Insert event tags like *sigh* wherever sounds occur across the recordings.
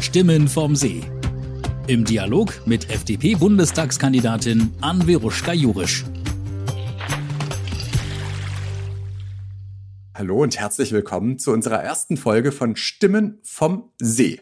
Stimmen vom See. Im Dialog mit FDP-Bundestagskandidatin Anveruschka Jurisch. Hallo und herzlich willkommen zu unserer ersten Folge von Stimmen vom See.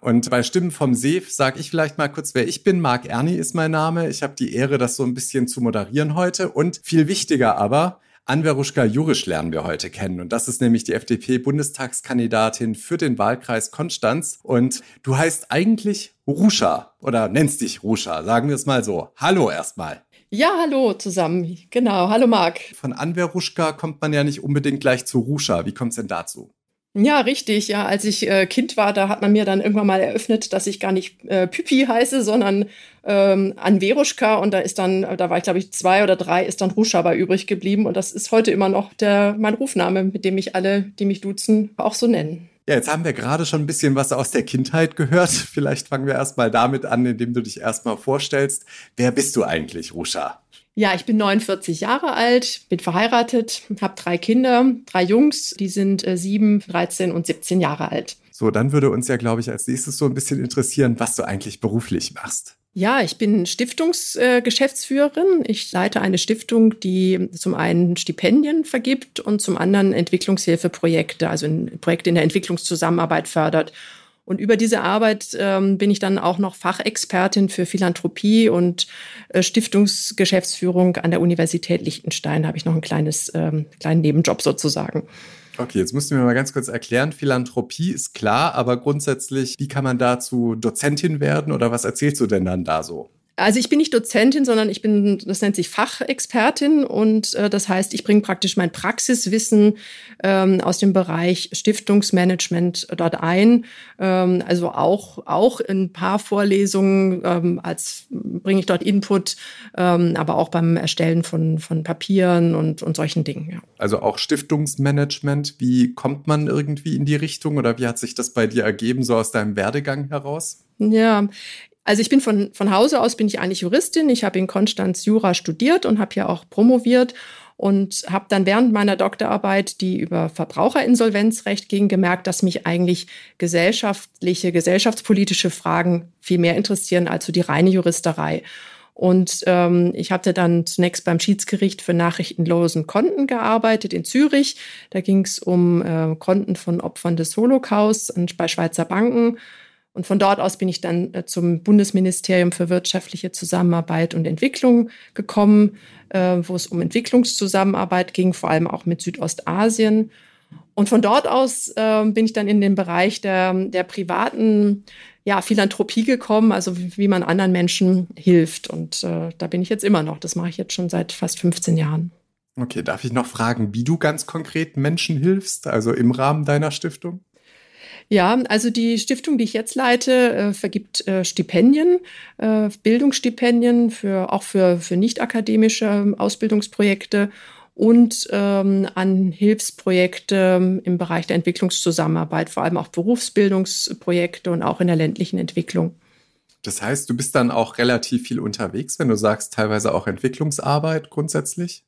Und bei Stimmen vom See sage ich vielleicht mal kurz, wer ich bin. Marc Erni ist mein Name. Ich habe die Ehre, das so ein bisschen zu moderieren heute. Und viel wichtiger aber, Anveruschka Jurisch lernen wir heute kennen. Und das ist nämlich die FDP-Bundestagskandidatin für den Wahlkreis Konstanz. Und du heißt eigentlich Ruscha oder nennst dich Ruscha, sagen wir es mal so. Hallo erstmal. Ja, hallo zusammen. Genau. Hallo Marc. Von Anveruschka kommt man ja nicht unbedingt gleich zu Ruscha. Wie kommt es denn dazu? Ja, richtig. Ja, als ich äh, Kind war, da hat man mir dann irgendwann mal eröffnet, dass ich gar nicht äh, Pipi heiße, sondern ähm, Anveruschka. Und da ist dann, da war ich glaube ich zwei oder drei, ist dann Ruscha bei übrig geblieben. Und das ist heute immer noch der mein Rufname, mit dem mich alle, die mich duzen, auch so nennen. Ja, jetzt haben wir gerade schon ein bisschen was aus der Kindheit gehört. *laughs* Vielleicht fangen wir erstmal damit an, indem du dich erstmal vorstellst. Wer bist du eigentlich, Ruscha? Ja, ich bin 49 Jahre alt, bin verheiratet, habe drei Kinder, drei Jungs, die sind äh, 7, 13 und 17 Jahre alt. So, dann würde uns ja, glaube ich, als nächstes so ein bisschen interessieren, was du eigentlich beruflich machst. Ja, ich bin Stiftungsgeschäftsführerin. Äh, ich leite eine Stiftung, die zum einen Stipendien vergibt und zum anderen Entwicklungshilfeprojekte, also Projekte in der Entwicklungszusammenarbeit fördert. Und über diese Arbeit ähm, bin ich dann auch noch Fachexpertin für Philanthropie und äh, Stiftungsgeschäftsführung an der Universität Liechtenstein. Da habe ich noch ein kleines, ähm, kleinen Nebenjob sozusagen. Okay, jetzt musst du mir mal ganz kurz erklären, Philanthropie ist klar, aber grundsätzlich, wie kann man dazu Dozentin werden oder was erzählst du denn dann da so? Also ich bin nicht Dozentin, sondern ich bin, das nennt sich Fachexpertin und äh, das heißt, ich bringe praktisch mein Praxiswissen ähm, aus dem Bereich Stiftungsmanagement dort ein. Ähm, also auch auch in ein paar Vorlesungen ähm, als bringe ich dort Input, ähm, aber auch beim Erstellen von von Papieren und und solchen Dingen. Ja. Also auch Stiftungsmanagement. Wie kommt man irgendwie in die Richtung oder wie hat sich das bei dir ergeben so aus deinem Werdegang heraus? Ja, also ich bin von, von Hause aus bin ich eigentlich Juristin. Ich habe in Konstanz Jura studiert und habe hier auch promoviert und habe dann während meiner Doktorarbeit, die über Verbraucherinsolvenzrecht ging, gemerkt, dass mich eigentlich gesellschaftliche, gesellschaftspolitische Fragen viel mehr interessieren als so die reine Juristerei. Und ähm, ich hatte dann zunächst beim Schiedsgericht für nachrichtenlosen Konten gearbeitet in Zürich. Da ging es um äh, Konten von Opfern des Holocaust bei Schweizer Banken. Und von dort aus bin ich dann äh, zum Bundesministerium für wirtschaftliche Zusammenarbeit und Entwicklung gekommen, äh, wo es um Entwicklungszusammenarbeit ging, vor allem auch mit Südostasien. Und von dort aus äh, bin ich dann in den Bereich der, der privaten ja, Philanthropie gekommen, also wie, wie man anderen Menschen hilft. Und äh, da bin ich jetzt immer noch. Das mache ich jetzt schon seit fast 15 Jahren. Okay, darf ich noch fragen, wie du ganz konkret Menschen hilfst, also im Rahmen deiner Stiftung? Ja, also die Stiftung, die ich jetzt leite, äh, vergibt äh, Stipendien, äh, Bildungsstipendien für auch für, für nicht-akademische ähm, Ausbildungsprojekte und ähm, an Hilfsprojekte ähm, im Bereich der Entwicklungszusammenarbeit, vor allem auch Berufsbildungsprojekte und auch in der ländlichen Entwicklung. Das heißt, du bist dann auch relativ viel unterwegs, wenn du sagst, teilweise auch Entwicklungsarbeit grundsätzlich?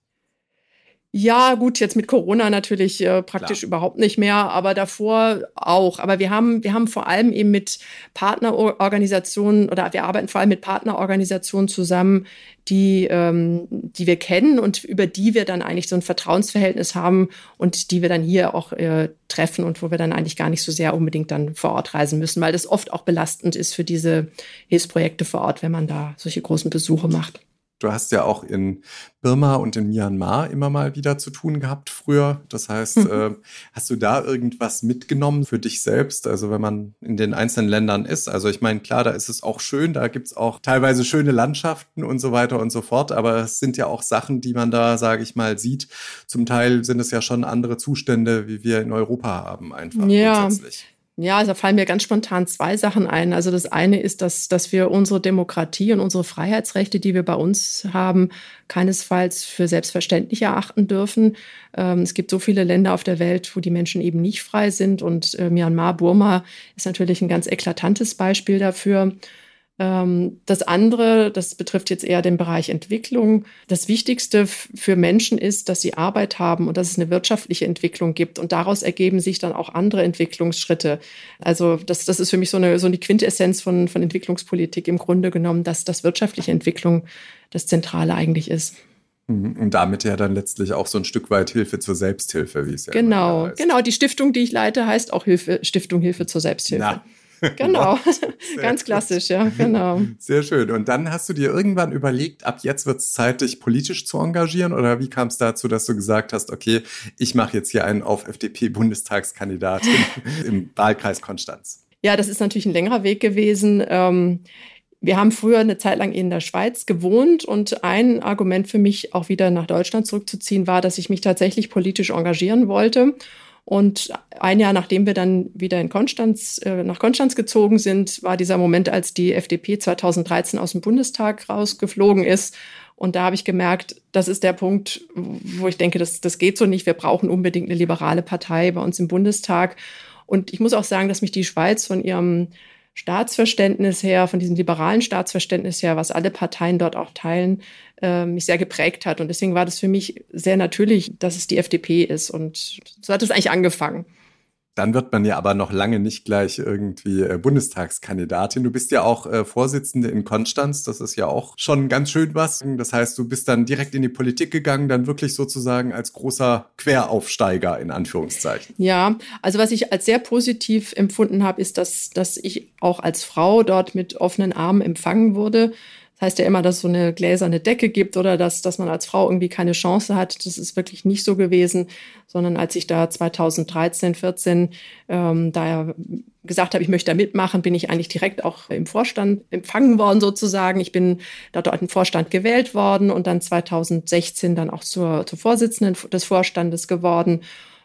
Ja, gut, jetzt mit Corona natürlich äh, praktisch Klar. überhaupt nicht mehr, aber davor auch. Aber wir haben, wir haben vor allem eben mit Partnerorganisationen oder wir arbeiten vor allem mit Partnerorganisationen zusammen, die, ähm, die wir kennen und über die wir dann eigentlich so ein Vertrauensverhältnis haben und die wir dann hier auch äh, treffen und wo wir dann eigentlich gar nicht so sehr unbedingt dann vor Ort reisen müssen, weil das oft auch belastend ist für diese Hilfsprojekte vor Ort, wenn man da solche großen Besuche macht. Du hast ja auch in Birma und in Myanmar immer mal wieder zu tun gehabt früher. Das heißt, mhm. äh, hast du da irgendwas mitgenommen für dich selbst? Also wenn man in den einzelnen Ländern ist. Also ich meine, klar, da ist es auch schön, da gibt's auch teilweise schöne Landschaften und so weiter und so fort. Aber es sind ja auch Sachen, die man da, sage ich mal, sieht. Zum Teil sind es ja schon andere Zustände, wie wir in Europa haben, einfach ja. grundsätzlich. Ja, also da fallen mir ganz spontan zwei Sachen ein. Also das eine ist, dass, dass wir unsere Demokratie und unsere Freiheitsrechte, die wir bei uns haben, keinesfalls für selbstverständlich erachten dürfen. Ähm, es gibt so viele Länder auf der Welt, wo die Menschen eben nicht frei sind. Und äh, Myanmar, Burma ist natürlich ein ganz eklatantes Beispiel dafür. Ähm, das andere, das betrifft jetzt eher den Bereich Entwicklung. Das Wichtigste für Menschen ist, dass sie Arbeit haben und dass es eine wirtschaftliche Entwicklung gibt. Und daraus ergeben sich dann auch andere Entwicklungsschritte. Also das, das ist für mich so eine, so eine Quintessenz von, von Entwicklungspolitik im Grunde genommen, dass das wirtschaftliche Entwicklung das Zentrale eigentlich ist. Mhm. Und damit ja dann letztlich auch so ein Stück weit Hilfe zur Selbsthilfe, wie es ja Genau, genau. Die Stiftung, die ich leite, heißt auch Hilfe, Stiftung Hilfe zur Selbsthilfe. Na. Genau, *laughs* ganz klassisch, ja, genau. Sehr schön. Und dann hast du dir irgendwann überlegt, ab jetzt wird es Zeit, dich politisch zu engagieren? Oder wie kam es dazu, dass du gesagt hast, okay, ich mache jetzt hier einen auf FDP-Bundestagskandidatin *laughs* im Wahlkreis Konstanz? Ja, das ist natürlich ein längerer Weg gewesen. Ähm, wir haben früher eine Zeit lang in der Schweiz gewohnt und ein Argument für mich, auch wieder nach Deutschland zurückzuziehen, war, dass ich mich tatsächlich politisch engagieren wollte. Und ein Jahr nachdem wir dann wieder in Konstanz, äh, nach Konstanz gezogen sind, war dieser Moment, als die FDP 2013 aus dem Bundestag rausgeflogen ist. Und da habe ich gemerkt, das ist der Punkt, wo ich denke, das, das geht so nicht. Wir brauchen unbedingt eine liberale Partei bei uns im Bundestag. Und ich muss auch sagen, dass mich die Schweiz von ihrem Staatsverständnis her, von diesem liberalen Staatsverständnis her, was alle Parteien dort auch teilen, äh, mich sehr geprägt hat. Und deswegen war das für mich sehr natürlich, dass es die FDP ist. Und so hat es eigentlich angefangen. Dann wird man ja aber noch lange nicht gleich irgendwie äh, Bundestagskandidatin. Du bist ja auch äh, Vorsitzende in Konstanz. Das ist ja auch schon ganz schön was. Das heißt, du bist dann direkt in die Politik gegangen, dann wirklich sozusagen als großer Queraufsteiger in Anführungszeichen. Ja, also was ich als sehr positiv empfunden habe, ist, dass, dass ich auch als Frau dort mit offenen Armen empfangen wurde heißt ja immer, dass es so eine gläserne Decke gibt oder dass, dass man als Frau irgendwie keine Chance hat. Das ist wirklich nicht so gewesen, sondern als ich da 2013, 14 ähm, da gesagt habe, ich möchte da mitmachen, bin ich eigentlich direkt auch im Vorstand empfangen worden sozusagen. Ich bin dort im Vorstand gewählt worden und dann 2016 dann auch zur, zur Vorsitzenden des Vorstandes geworden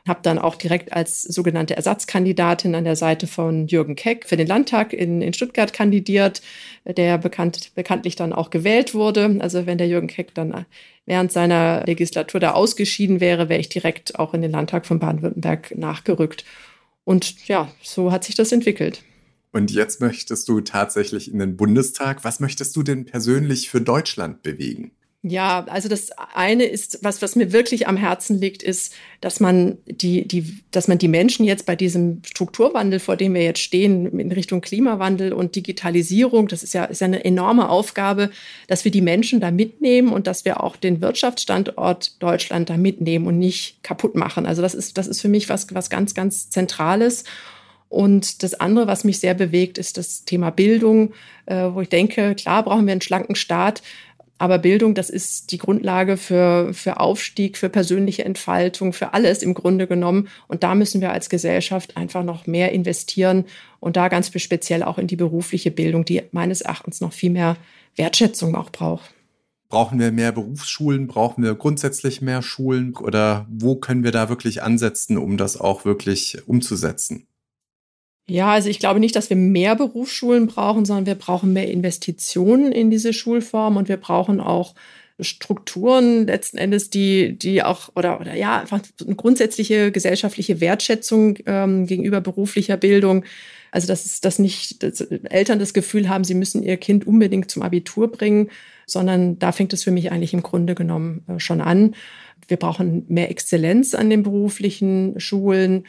habe dann auch direkt als sogenannte Ersatzkandidatin an der Seite von Jürgen Keck für den Landtag in, in Stuttgart kandidiert, der bekannt, bekanntlich dann auch gewählt wurde. Also wenn der Jürgen Keck dann während seiner Legislatur da ausgeschieden wäre, wäre ich direkt auch in den Landtag von Baden-Württemberg nachgerückt. Und ja, so hat sich das entwickelt. Und jetzt möchtest du tatsächlich in den Bundestag. Was möchtest du denn persönlich für Deutschland bewegen? Ja, also das eine ist, was, was mir wirklich am Herzen liegt, ist, dass man die, die, dass man die Menschen jetzt bei diesem Strukturwandel, vor dem wir jetzt stehen, in Richtung Klimawandel und Digitalisierung, das ist ja, ist ja eine enorme Aufgabe, dass wir die Menschen da mitnehmen und dass wir auch den Wirtschaftsstandort Deutschland da mitnehmen und nicht kaputt machen. Also das ist, das ist für mich was, was ganz, ganz Zentrales. Und das andere, was mich sehr bewegt, ist das Thema Bildung, äh, wo ich denke, klar brauchen wir einen schlanken Staat, aber Bildung, das ist die Grundlage für, für Aufstieg, für persönliche Entfaltung, für alles im Grunde genommen. Und da müssen wir als Gesellschaft einfach noch mehr investieren und da ganz speziell auch in die berufliche Bildung, die meines Erachtens noch viel mehr Wertschätzung auch braucht. Brauchen wir mehr Berufsschulen? Brauchen wir grundsätzlich mehr Schulen? Oder wo können wir da wirklich ansetzen, um das auch wirklich umzusetzen? Ja, also ich glaube nicht, dass wir mehr Berufsschulen brauchen, sondern wir brauchen mehr Investitionen in diese Schulform und wir brauchen auch Strukturen letzten Endes, die, die auch, oder, oder ja, einfach eine grundsätzliche gesellschaftliche Wertschätzung ähm, gegenüber beruflicher Bildung. Also, dass es dass nicht dass Eltern das Gefühl haben, sie müssen ihr Kind unbedingt zum Abitur bringen, sondern da fängt es für mich eigentlich im Grunde genommen äh, schon an. Wir brauchen mehr Exzellenz an den beruflichen Schulen.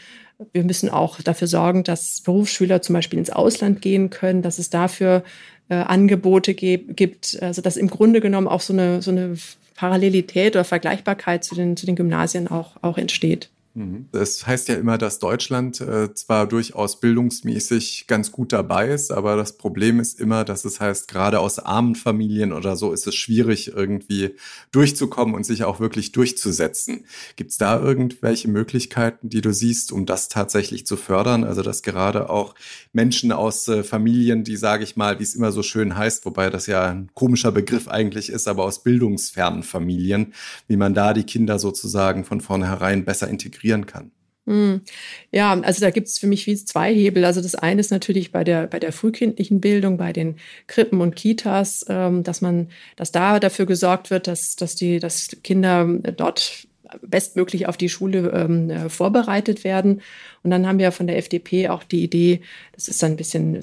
Wir müssen auch dafür sorgen, dass Berufsschüler zum Beispiel ins Ausland gehen können, dass es dafür äh, Angebote gibt, also dass im Grunde genommen auch so eine, so eine Parallelität oder Vergleichbarkeit zu den, zu den Gymnasien auch, auch entsteht. Mhm. Das heißt ja immer, dass Deutschland äh, zwar durchaus bildungsmäßig ganz gut dabei ist, aber das Problem ist immer, dass es heißt, gerade aus armen Familien oder so ist es schwierig, irgendwie durchzukommen und sich auch wirklich durchzusetzen. Gibt es da irgendwelche Möglichkeiten, die du siehst, um das tatsächlich zu fördern? Also, dass gerade auch Menschen aus äh, Familien, die, sage ich mal, wie es immer so schön heißt, wobei das ja ein komischer Begriff eigentlich ist, aber aus bildungsfernen Familien, wie man da die Kinder sozusagen von vornherein besser integriert integrieren kann. Hm. Ja, also da gibt es für mich wie zwei Hebel. Also das eine ist natürlich bei der, bei der frühkindlichen Bildung, bei den Krippen und Kitas, ähm, dass man, dass da dafür gesorgt wird, dass, dass die, dass Kinder dort bestmöglich auf die Schule ähm, äh, vorbereitet werden. Und dann haben wir von der FDP auch die Idee, das ist dann ein bisschen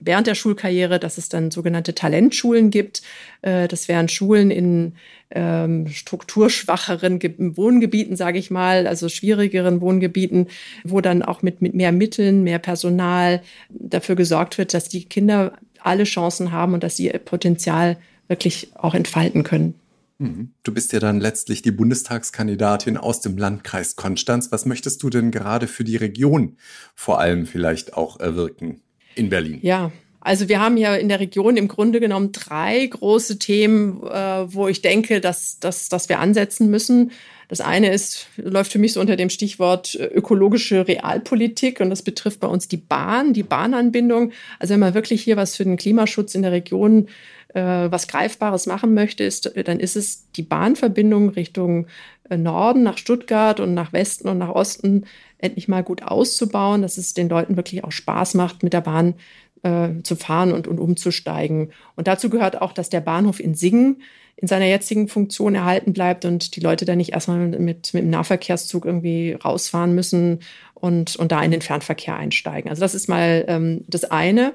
während der Schulkarriere, dass es dann sogenannte Talentschulen gibt. Äh, das wären Schulen in ähm, strukturschwacheren Wohngebieten, sage ich mal, also schwierigeren Wohngebieten, wo dann auch mit, mit mehr Mitteln, mehr Personal dafür gesorgt wird, dass die Kinder alle Chancen haben und dass sie ihr Potenzial wirklich auch entfalten können. Mhm. Du bist ja dann letztlich die Bundestagskandidatin aus dem Landkreis Konstanz. Was möchtest du denn gerade für die Region vor allem vielleicht auch erwirken in Berlin? Ja, also wir haben ja in der Region im Grunde genommen drei große Themen, äh, wo ich denke, dass, dass, dass wir ansetzen müssen. Das eine ist, läuft für mich so unter dem Stichwort äh, ökologische Realpolitik und das betrifft bei uns die Bahn, die Bahnanbindung. Also wenn man wirklich hier was für den Klimaschutz in der Region äh, was Greifbares machen möchte, ist, dann ist es die Bahnverbindung Richtung äh, Norden nach Stuttgart und nach Westen und nach Osten endlich mal gut auszubauen, dass es den Leuten wirklich auch Spaß macht, mit der Bahn äh, zu fahren und, und umzusteigen. Und dazu gehört auch, dass der Bahnhof in Singen in seiner jetzigen Funktion erhalten bleibt und die Leute da nicht erstmal mit, mit dem Nahverkehrszug irgendwie rausfahren müssen und, und da in den Fernverkehr einsteigen. Also das ist mal ähm, das eine.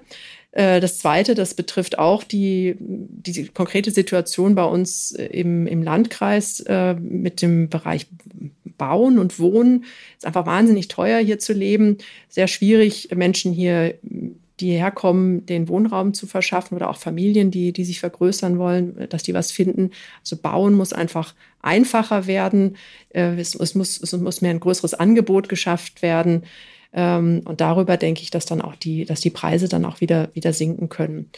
Äh, das Zweite, das betrifft auch die, die konkrete Situation bei uns im, im Landkreis äh, mit dem Bereich Bauen und Wohnen. Es ist einfach wahnsinnig teuer, hier zu leben. Sehr schwierig, Menschen hier die herkommen, den Wohnraum zu verschaffen oder auch Familien, die, die sich vergrößern wollen, dass die was finden. Also bauen muss einfach einfacher werden. Äh, es, es, muss, es muss mehr ein größeres Angebot geschafft werden. Ähm, und darüber denke ich, dass dann auch die, dass die Preise dann auch wieder, wieder sinken können.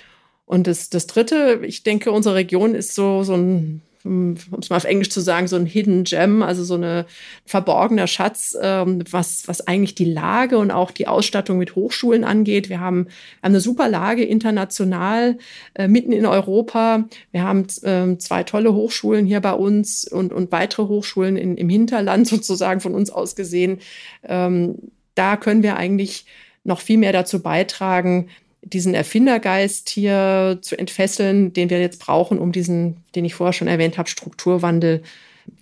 Und das, das Dritte, ich denke, unsere Region ist so, so ein um es mal auf Englisch zu sagen, so ein Hidden Gem, also so ein verborgener Schatz, ähm, was, was eigentlich die Lage und auch die Ausstattung mit Hochschulen angeht. Wir haben, eine super Lage international, äh, mitten in Europa. Wir haben ähm, zwei tolle Hochschulen hier bei uns und, und weitere Hochschulen in, im Hinterland *laughs* sozusagen von uns aus gesehen. Ähm, da können wir eigentlich noch viel mehr dazu beitragen, diesen Erfindergeist hier zu entfesseln, den wir jetzt brauchen, um diesen, den ich vorher schon erwähnt habe, Strukturwandel,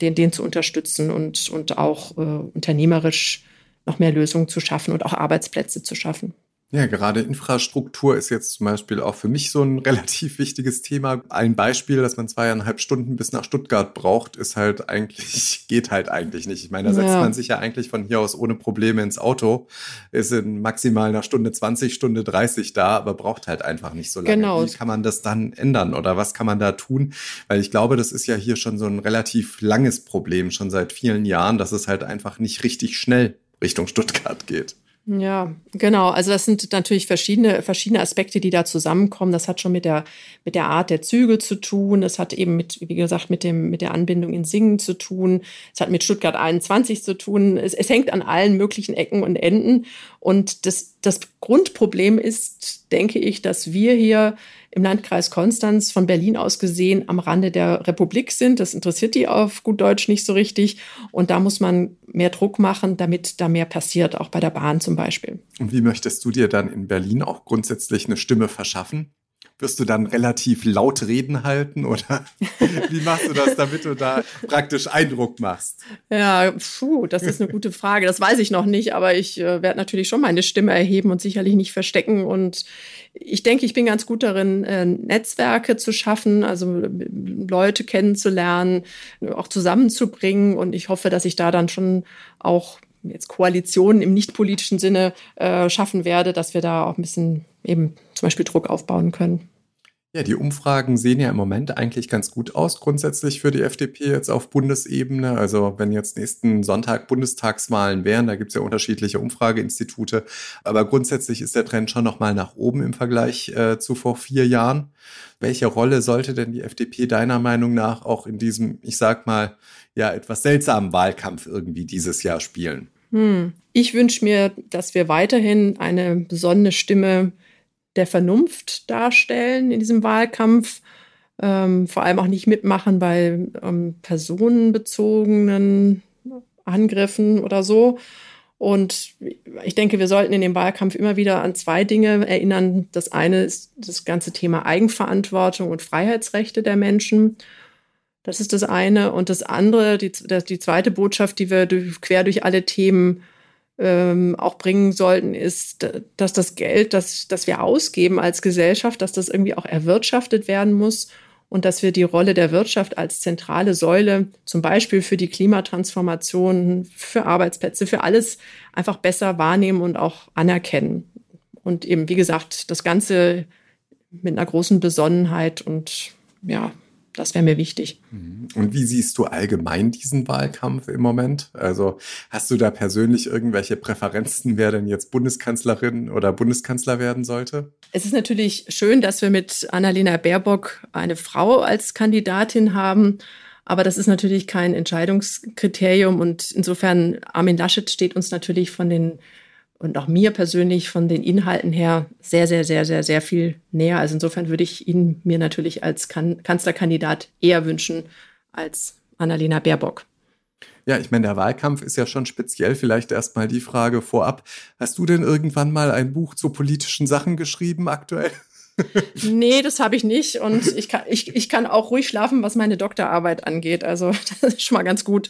den, den zu unterstützen und, und auch äh, unternehmerisch noch mehr Lösungen zu schaffen und auch Arbeitsplätze zu schaffen. Ja, gerade Infrastruktur ist jetzt zum Beispiel auch für mich so ein *laughs* relativ wichtiges Thema. Ein Beispiel, dass man zweieinhalb Stunden bis nach Stuttgart braucht, ist halt eigentlich, *laughs* geht halt eigentlich nicht. Ich meine, da setzt ja. man sich ja eigentlich von hier aus ohne Probleme ins Auto, ist in maximal einer Stunde 20, Stunde 30 da, aber braucht halt einfach nicht so lange. Genau. Wie kann man das dann ändern oder was kann man da tun? Weil ich glaube, das ist ja hier schon so ein relativ langes Problem, schon seit vielen Jahren, dass es halt einfach nicht richtig schnell Richtung Stuttgart geht. Ja, genau. Also das sind natürlich verschiedene, verschiedene Aspekte, die da zusammenkommen. Das hat schon mit der, mit der Art der Züge zu tun. Das hat eben mit, wie gesagt, mit dem, mit der Anbindung in Singen zu tun. Es hat mit Stuttgart 21 zu tun. Es, es hängt an allen möglichen Ecken und Enden. Und das, das Grundproblem ist, denke ich, dass wir hier im Landkreis Konstanz von Berlin aus gesehen am Rande der Republik sind. Das interessiert die auf gut Deutsch nicht so richtig. Und da muss man mehr Druck machen, damit da mehr passiert, auch bei der Bahn zum Beispiel. Und wie möchtest du dir dann in Berlin auch grundsätzlich eine Stimme verschaffen? Wirst du dann relativ laut Reden halten oder *laughs* wie machst du das, damit du da praktisch Eindruck machst? Ja, puh, das ist eine gute Frage. Das weiß ich noch nicht, aber ich äh, werde natürlich schon meine Stimme erheben und sicherlich nicht verstecken. Und ich denke, ich bin ganz gut darin, äh, Netzwerke zu schaffen, also äh, Leute kennenzulernen, auch zusammenzubringen. Und ich hoffe, dass ich da dann schon auch jetzt Koalitionen im nicht-politischen Sinne äh, schaffen werde, dass wir da auch ein bisschen eben zum Beispiel Druck aufbauen können. Ja, die Umfragen sehen ja im Moment eigentlich ganz gut aus, grundsätzlich für die FDP jetzt auf Bundesebene. Also wenn jetzt nächsten Sonntag Bundestagswahlen wären, da gibt es ja unterschiedliche Umfrageinstitute. Aber grundsätzlich ist der Trend schon nochmal nach oben im Vergleich äh, zu vor vier Jahren. Welche Rolle sollte denn die FDP deiner Meinung nach auch in diesem, ich sag mal, ja, etwas seltsamen Wahlkampf irgendwie dieses Jahr spielen? Hm. Ich wünsche mir, dass wir weiterhin eine besondere Stimme der Vernunft darstellen in diesem Wahlkampf. Ähm, vor allem auch nicht mitmachen bei ähm, personenbezogenen Angriffen oder so. Und ich denke, wir sollten in dem Wahlkampf immer wieder an zwei Dinge erinnern. Das eine ist das ganze Thema Eigenverantwortung und Freiheitsrechte der Menschen. Das ist das eine. Und das andere, die, die zweite Botschaft, die wir durch, quer durch alle Themen ähm, auch bringen sollten, ist, dass das Geld, das, das wir ausgeben als Gesellschaft, dass das irgendwie auch erwirtschaftet werden muss und dass wir die Rolle der Wirtschaft als zentrale Säule, zum Beispiel für die Klimatransformation, für Arbeitsplätze, für alles einfach besser wahrnehmen und auch anerkennen. Und eben, wie gesagt, das Ganze mit einer großen Besonnenheit und ja, das wäre mir wichtig. Mhm. Und wie siehst du allgemein diesen Wahlkampf im Moment? Also hast du da persönlich irgendwelche Präferenzen, wer denn jetzt Bundeskanzlerin oder Bundeskanzler werden sollte? Es ist natürlich schön, dass wir mit Annalena Baerbock eine Frau als Kandidatin haben. Aber das ist natürlich kein Entscheidungskriterium. Und insofern, Armin Laschet steht uns natürlich von den und auch mir persönlich von den Inhalten her sehr, sehr, sehr, sehr, sehr viel näher. Also insofern würde ich ihn mir natürlich als kan Kanzlerkandidat eher wünschen als Annalena Baerbock. Ja, ich meine, der Wahlkampf ist ja schon speziell. Vielleicht erstmal die Frage vorab. Hast du denn irgendwann mal ein Buch zu politischen Sachen geschrieben aktuell? *laughs* nee, das habe ich nicht. Und *laughs* ich kann, ich, ich kann auch ruhig schlafen, was meine Doktorarbeit angeht. Also *laughs* das ist schon mal ganz gut.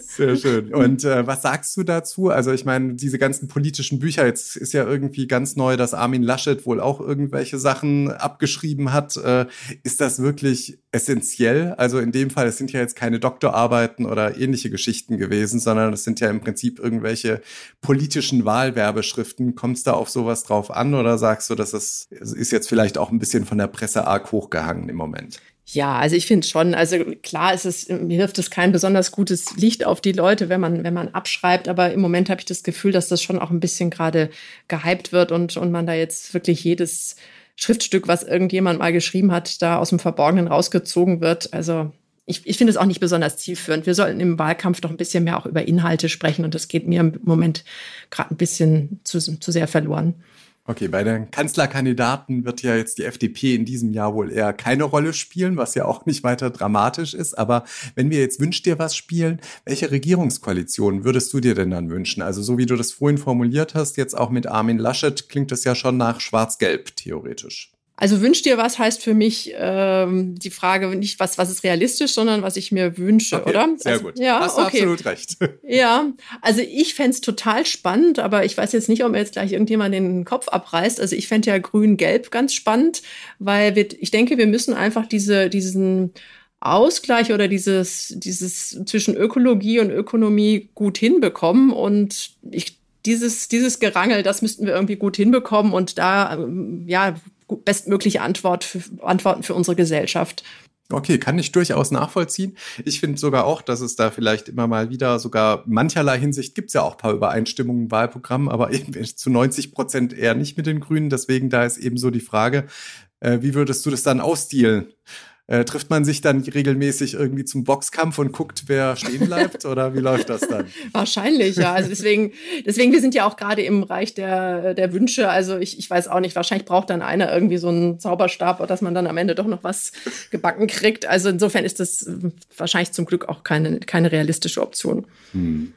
Sehr schön. Und äh, was sagst du dazu? Also ich meine, diese ganzen politischen Bücher, jetzt ist ja irgendwie ganz neu, dass Armin Laschet wohl auch irgendwelche Sachen abgeschrieben hat. Äh, ist das wirklich essentiell? Also in dem Fall, es sind ja jetzt keine Doktorarbeiten oder ähnliche Geschichten gewesen, sondern es sind ja im Prinzip irgendwelche politischen Wahlwerbeschriften. Kommt es da auf sowas drauf an oder sagst du, dass es ist jetzt vielleicht vielleicht auch ein bisschen von der Presse arg hochgehangen im Moment. Ja, also ich finde schon, also klar ist es, mir wirft es kein besonders gutes Licht auf die Leute, wenn man, wenn man abschreibt, aber im Moment habe ich das Gefühl, dass das schon auch ein bisschen gerade gehypt wird und, und man da jetzt wirklich jedes Schriftstück, was irgendjemand mal geschrieben hat, da aus dem Verborgenen rausgezogen wird. Also ich, ich finde es auch nicht besonders zielführend. Wir sollten im Wahlkampf doch ein bisschen mehr auch über Inhalte sprechen und das geht mir im Moment gerade ein bisschen zu, zu sehr verloren. Okay, bei den Kanzlerkandidaten wird ja jetzt die FDP in diesem Jahr wohl eher keine Rolle spielen, was ja auch nicht weiter dramatisch ist. Aber wenn wir jetzt wünscht dir was spielen, welche Regierungskoalition würdest du dir denn dann wünschen? Also so wie du das vorhin formuliert hast, jetzt auch mit Armin Laschet, klingt das ja schon nach Schwarz-Gelb theoretisch. Also wünsch dir was heißt für mich ähm, die Frage nicht, was, was ist realistisch, sondern was ich mir wünsche, okay, oder? Sehr also, gut. Ja, Hast du okay. absolut recht. *laughs* Ja, also ich fände total spannend, aber ich weiß jetzt nicht, ob mir jetzt gleich irgendjemand den Kopf abreißt. Also ich fände ja grün-gelb ganz spannend, weil wir, ich denke, wir müssen einfach diese, diesen Ausgleich oder dieses, dieses zwischen Ökologie und Ökonomie gut hinbekommen. Und ich dieses, dieses Gerangel, das müssten wir irgendwie gut hinbekommen und da, ja, bestmögliche Antwort für, Antworten für unsere Gesellschaft. Okay, kann ich durchaus nachvollziehen. Ich finde sogar auch, dass es da vielleicht immer mal wieder sogar mancherlei Hinsicht gibt es ja auch ein paar Übereinstimmungen im Wahlprogramm, aber eben *laughs* zu 90 Prozent eher nicht mit den Grünen. Deswegen da ist eben so die Frage, äh, wie würdest du das dann ausdealen? Äh, trifft man sich dann regelmäßig irgendwie zum Boxkampf und guckt, wer stehen bleibt oder wie läuft das dann? *laughs* Wahrscheinlich, ja. Also deswegen, deswegen, wir sind ja auch gerade im Bereich der, der Wünsche. Also ich, ich weiß auch nicht, wahrscheinlich braucht dann einer irgendwie so einen Zauberstab, dass man dann am Ende doch noch was gebacken kriegt. Also insofern ist das wahrscheinlich zum Glück auch keine, keine realistische Option. Hm.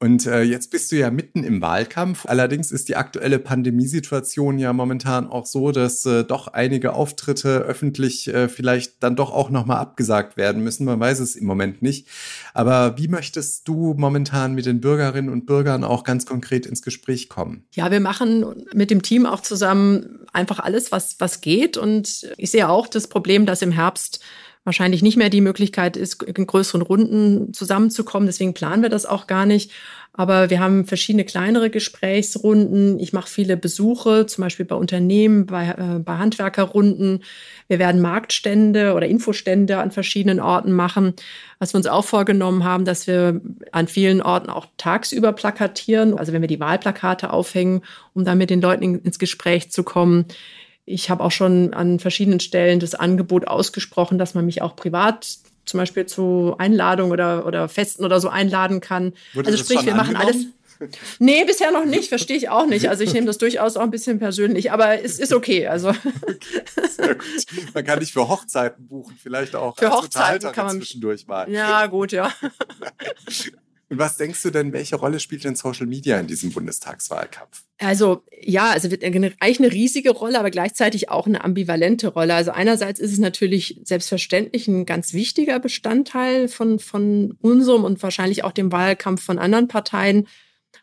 Und äh, jetzt bist du ja mitten im Wahlkampf. Allerdings ist die aktuelle Pandemiesituation ja momentan auch so, dass äh, doch einige Auftritte öffentlich äh, vielleicht dann doch auch nochmal abgesagt werden müssen. Man weiß es im Moment nicht. Aber wie möchtest du momentan mit den Bürgerinnen und Bürgern auch ganz konkret ins Gespräch kommen? Ja, wir machen mit dem Team auch zusammen einfach alles, was, was geht. Und ich sehe auch das Problem, dass im Herbst wahrscheinlich nicht mehr die Möglichkeit ist, in größeren Runden zusammenzukommen. Deswegen planen wir das auch gar nicht. Aber wir haben verschiedene kleinere Gesprächsrunden. Ich mache viele Besuche, zum Beispiel bei Unternehmen, bei, äh, bei Handwerkerrunden. Wir werden Marktstände oder Infostände an verschiedenen Orten machen. Was wir uns auch vorgenommen haben, dass wir an vielen Orten auch tagsüber plakatieren. Also wenn wir die Wahlplakate aufhängen, um dann mit den Leuten ins Gespräch zu kommen. Ich habe auch schon an verschiedenen Stellen das Angebot ausgesprochen, dass man mich auch privat zum Beispiel zu Einladungen oder, oder Festen oder so einladen kann. Wurde also sprich, wir machen alles. *laughs* Nee, bisher noch nicht, verstehe ich auch nicht. Also ich nehme das durchaus auch ein bisschen persönlich, aber es ist okay. Also. Okay, sehr gut. Man kann nicht für Hochzeiten buchen, vielleicht auch für Hochzeiten kann man zwischendurch mal. Ja, gut, ja. *laughs* Und was denkst du denn, welche Rolle spielt denn Social Media in diesem Bundestagswahlkampf? Also ja, also wird eigentlich eine riesige Rolle, aber gleichzeitig auch eine ambivalente Rolle. Also einerseits ist es natürlich selbstverständlich ein ganz wichtiger Bestandteil von, von unserem und wahrscheinlich auch dem Wahlkampf von anderen Parteien.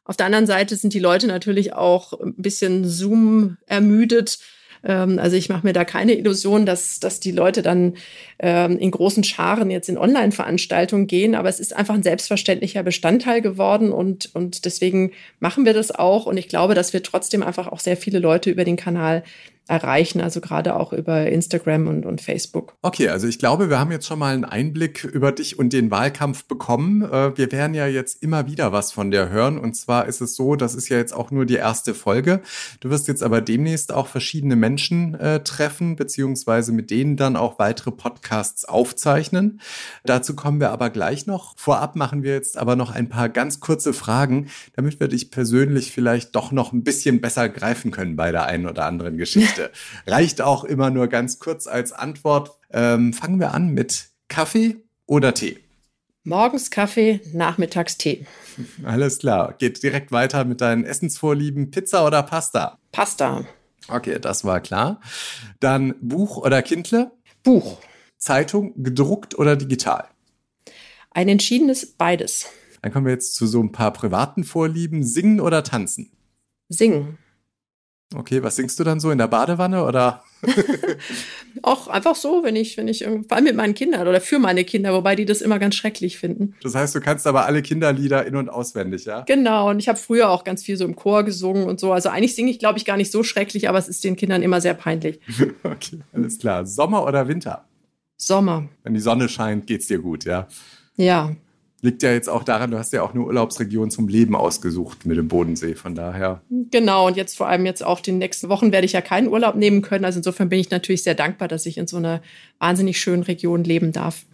Auf der anderen Seite sind die Leute natürlich auch ein bisschen Zoom ermüdet ähm, also ich mache mir da keine Illusion, dass, dass die Leute dann ähm, in großen Scharen jetzt in Online-Veranstaltungen gehen, aber es ist einfach ein selbstverständlicher Bestandteil geworden und, und deswegen machen wir das auch. Und ich glaube, dass wir trotzdem einfach auch sehr viele Leute über den Kanal erreichen, also gerade auch über Instagram und, und Facebook. Okay, also ich glaube, wir haben jetzt schon mal einen Einblick über dich und den Wahlkampf bekommen. Äh, wir werden ja jetzt immer wieder was von dir hören. Und zwar ist es so, das ist ja jetzt auch nur die erste Folge. Du wirst jetzt aber demnächst auch verschiedene Menschen äh, treffen, beziehungsweise mit denen dann auch weitere Podcasts aufzeichnen. Dazu kommen wir aber gleich noch. Vorab machen wir jetzt aber noch ein paar ganz kurze Fragen, damit wir dich persönlich vielleicht doch noch ein bisschen besser greifen können bei der einen oder anderen Geschichte. Geschichte. Reicht auch immer nur ganz kurz als Antwort. Ähm, fangen wir an mit Kaffee oder Tee? Morgens Kaffee, nachmittags Tee. Alles klar. Geht direkt weiter mit deinen Essensvorlieben. Pizza oder Pasta? Pasta. Okay, das war klar. Dann Buch oder Kindle? Buch. Zeitung, gedruckt oder digital? Ein entschiedenes beides. Dann kommen wir jetzt zu so ein paar privaten Vorlieben. Singen oder tanzen? Singen. Okay, was singst du dann so in der Badewanne oder? *laughs* auch einfach so, wenn ich, wenn ich, vor allem mit meinen Kindern oder für meine Kinder, wobei die das immer ganz schrecklich finden. Das heißt, du kannst aber alle Kinderlieder in- und auswendig, ja? Genau, und ich habe früher auch ganz viel so im Chor gesungen und so. Also eigentlich singe ich, glaube ich, gar nicht so schrecklich, aber es ist den Kindern immer sehr peinlich. *laughs* okay, alles klar. Sommer oder Winter? Sommer. Wenn die Sonne scheint, geht's dir gut, ja? Ja, liegt ja jetzt auch daran, du hast ja auch eine Urlaubsregion zum Leben ausgesucht mit dem Bodensee, von daher. Genau, und jetzt vor allem jetzt auch die nächsten Wochen werde ich ja keinen Urlaub nehmen können. Also insofern bin ich natürlich sehr dankbar, dass ich in so einer wahnsinnig schönen Region leben darf.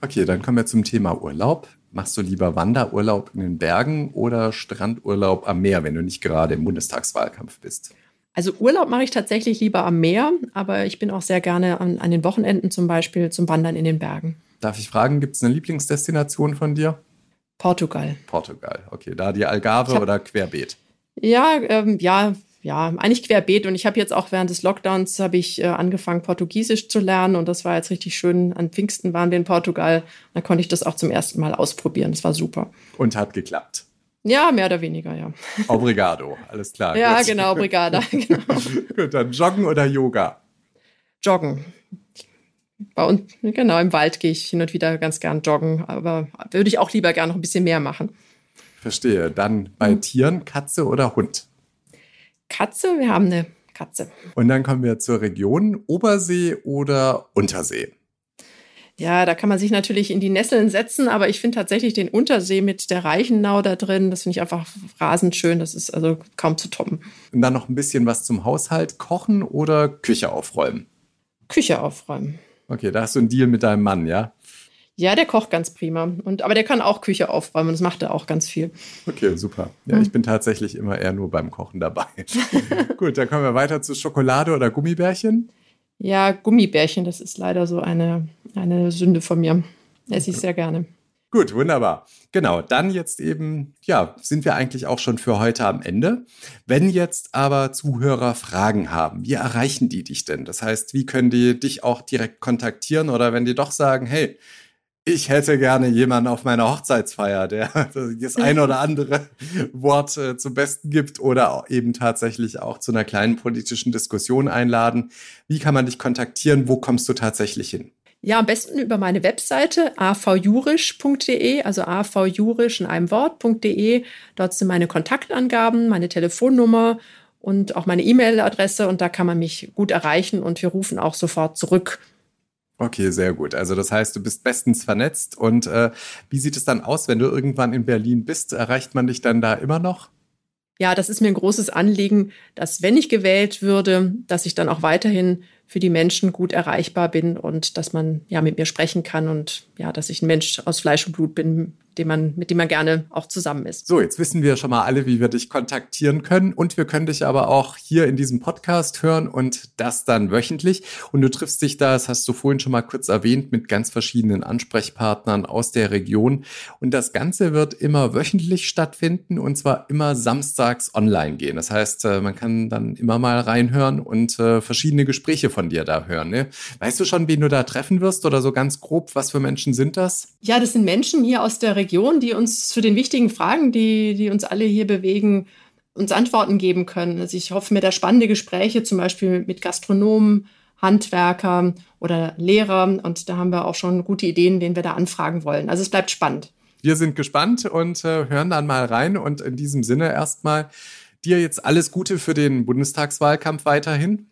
Okay, dann kommen wir zum Thema Urlaub. Machst du lieber Wanderurlaub in den Bergen oder Strandurlaub am Meer, wenn du nicht gerade im Bundestagswahlkampf bist? Also Urlaub mache ich tatsächlich lieber am Meer, aber ich bin auch sehr gerne an, an den Wochenenden zum Beispiel zum Wandern in den Bergen. Darf ich fragen, gibt es eine Lieblingsdestination von dir? Portugal. Portugal, okay. Da die Algarve hab, oder Querbeet? Ja, ähm, ja, ja, eigentlich querbeet. Und ich habe jetzt auch während des Lockdowns habe ich äh, angefangen, Portugiesisch zu lernen. Und das war jetzt richtig schön. An Pfingsten waren wir in Portugal. Da konnte ich das auch zum ersten Mal ausprobieren. Das war super. Und hat geklappt. Ja, mehr oder weniger, ja. *laughs* Obrigado, alles klar. ja, gut. genau, obrigada. *laughs* Genau. gut, dann Joggen oder Yoga? Joggen bei uns, genau, im Wald gehe ich hin und wieder ganz gern joggen, aber würde ich auch lieber gern noch ein bisschen mehr machen. Verstehe. Dann bei hm. Tieren Katze oder Hund? Katze, wir haben eine Katze. Und dann kommen wir zur Region Obersee oder Untersee. Ja, da kann man sich natürlich in die Nesseln setzen, aber ich finde tatsächlich den Untersee mit der Reichenau da drin, das finde ich einfach rasend schön. Das ist also kaum zu toppen. Und dann noch ein bisschen was zum Haushalt. Kochen oder Küche aufräumen? Küche aufräumen. Okay, da hast du einen Deal mit deinem Mann, ja? Ja, der kocht ganz prima. Und, aber der kann auch Küche aufräumen und das macht er auch ganz viel. Okay, super. Ja, hm. ich bin tatsächlich immer eher nur beim Kochen dabei. *laughs* Gut, dann kommen wir weiter zu Schokolade oder Gummibärchen. Ja, Gummibärchen, das ist leider so eine, eine Sünde von mir. Esse ich sehr gerne. Gut, wunderbar. Genau, dann jetzt eben, ja, sind wir eigentlich auch schon für heute am Ende. Wenn jetzt aber Zuhörer Fragen haben, wie erreichen die dich denn? Das heißt, wie können die dich auch direkt kontaktieren oder wenn die doch sagen, hey, ich hätte gerne jemanden auf meiner Hochzeitsfeier, der *laughs* das ein oder andere Wort äh, zum Besten gibt oder eben tatsächlich auch zu einer kleinen politischen Diskussion einladen. Wie kann man dich kontaktieren? Wo kommst du tatsächlich hin? Ja, am besten über meine Webseite avjurisch.de, also avjurisch in einem Wort.de. Dort sind meine Kontaktangaben, meine Telefonnummer und auch meine E-Mail-Adresse und da kann man mich gut erreichen und wir rufen auch sofort zurück. Okay, sehr gut. Also das heißt, du bist bestens vernetzt und äh, wie sieht es dann aus, wenn du irgendwann in Berlin bist? Erreicht man dich dann da immer noch? Ja, das ist mir ein großes Anliegen, dass wenn ich gewählt würde, dass ich dann auch weiterhin für die Menschen gut erreichbar bin und dass man ja mit mir sprechen kann und ja, dass ich ein Mensch aus Fleisch und Blut bin, dem man, mit dem man gerne auch zusammen ist. So, jetzt wissen wir schon mal alle, wie wir dich kontaktieren können. Und wir können dich aber auch hier in diesem Podcast hören und das dann wöchentlich. Und du triffst dich da, das hast du vorhin schon mal kurz erwähnt, mit ganz verschiedenen Ansprechpartnern aus der Region. Und das Ganze wird immer wöchentlich stattfinden und zwar immer samstags online gehen. Das heißt, äh, man kann dann immer mal reinhören und äh, verschiedene Gespräche von dir da hören. Ne? Weißt du schon, wen du da treffen wirst oder so ganz grob, was für Menschen sind das? Ja, das sind Menschen hier aus der Region die uns zu den wichtigen Fragen, die, die uns alle hier bewegen, uns Antworten geben können. Also ich hoffe mir da spannende Gespräche, zum Beispiel mit Gastronomen, Handwerkern oder Lehrern. Und da haben wir auch schon gute Ideen, wen wir da anfragen wollen. Also es bleibt spannend. Wir sind gespannt und äh, hören dann mal rein. Und in diesem Sinne erstmal dir jetzt alles Gute für den Bundestagswahlkampf weiterhin.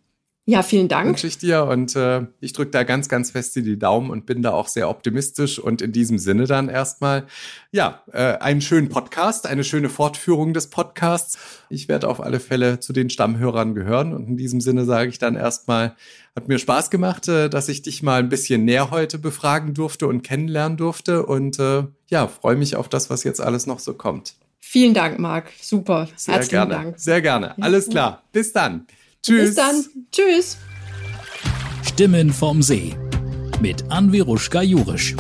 Ja, vielen Dank. Wünsche ich dir und äh, ich drücke da ganz, ganz fest die Daumen und bin da auch sehr optimistisch und in diesem Sinne dann erstmal, ja, äh, einen schönen Podcast, eine schöne Fortführung des Podcasts. Ich werde auf alle Fälle zu den Stammhörern gehören und in diesem Sinne sage ich dann erstmal, hat mir Spaß gemacht, äh, dass ich dich mal ein bisschen näher heute befragen durfte und kennenlernen durfte und äh, ja, freue mich auf das, was jetzt alles noch so kommt. Vielen Dank, Marc. Super. Sehr Herzlichen gerne. Dank. Sehr gerne. Alles klar. Bis dann. Tschüss. Bis dann. Tschüss. Stimmen vom See mit Anviruschka Jurisch.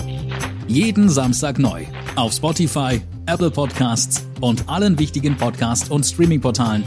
Jeden Samstag neu auf Spotify, Apple Podcasts und allen wichtigen Podcast- und Streaming-Portalen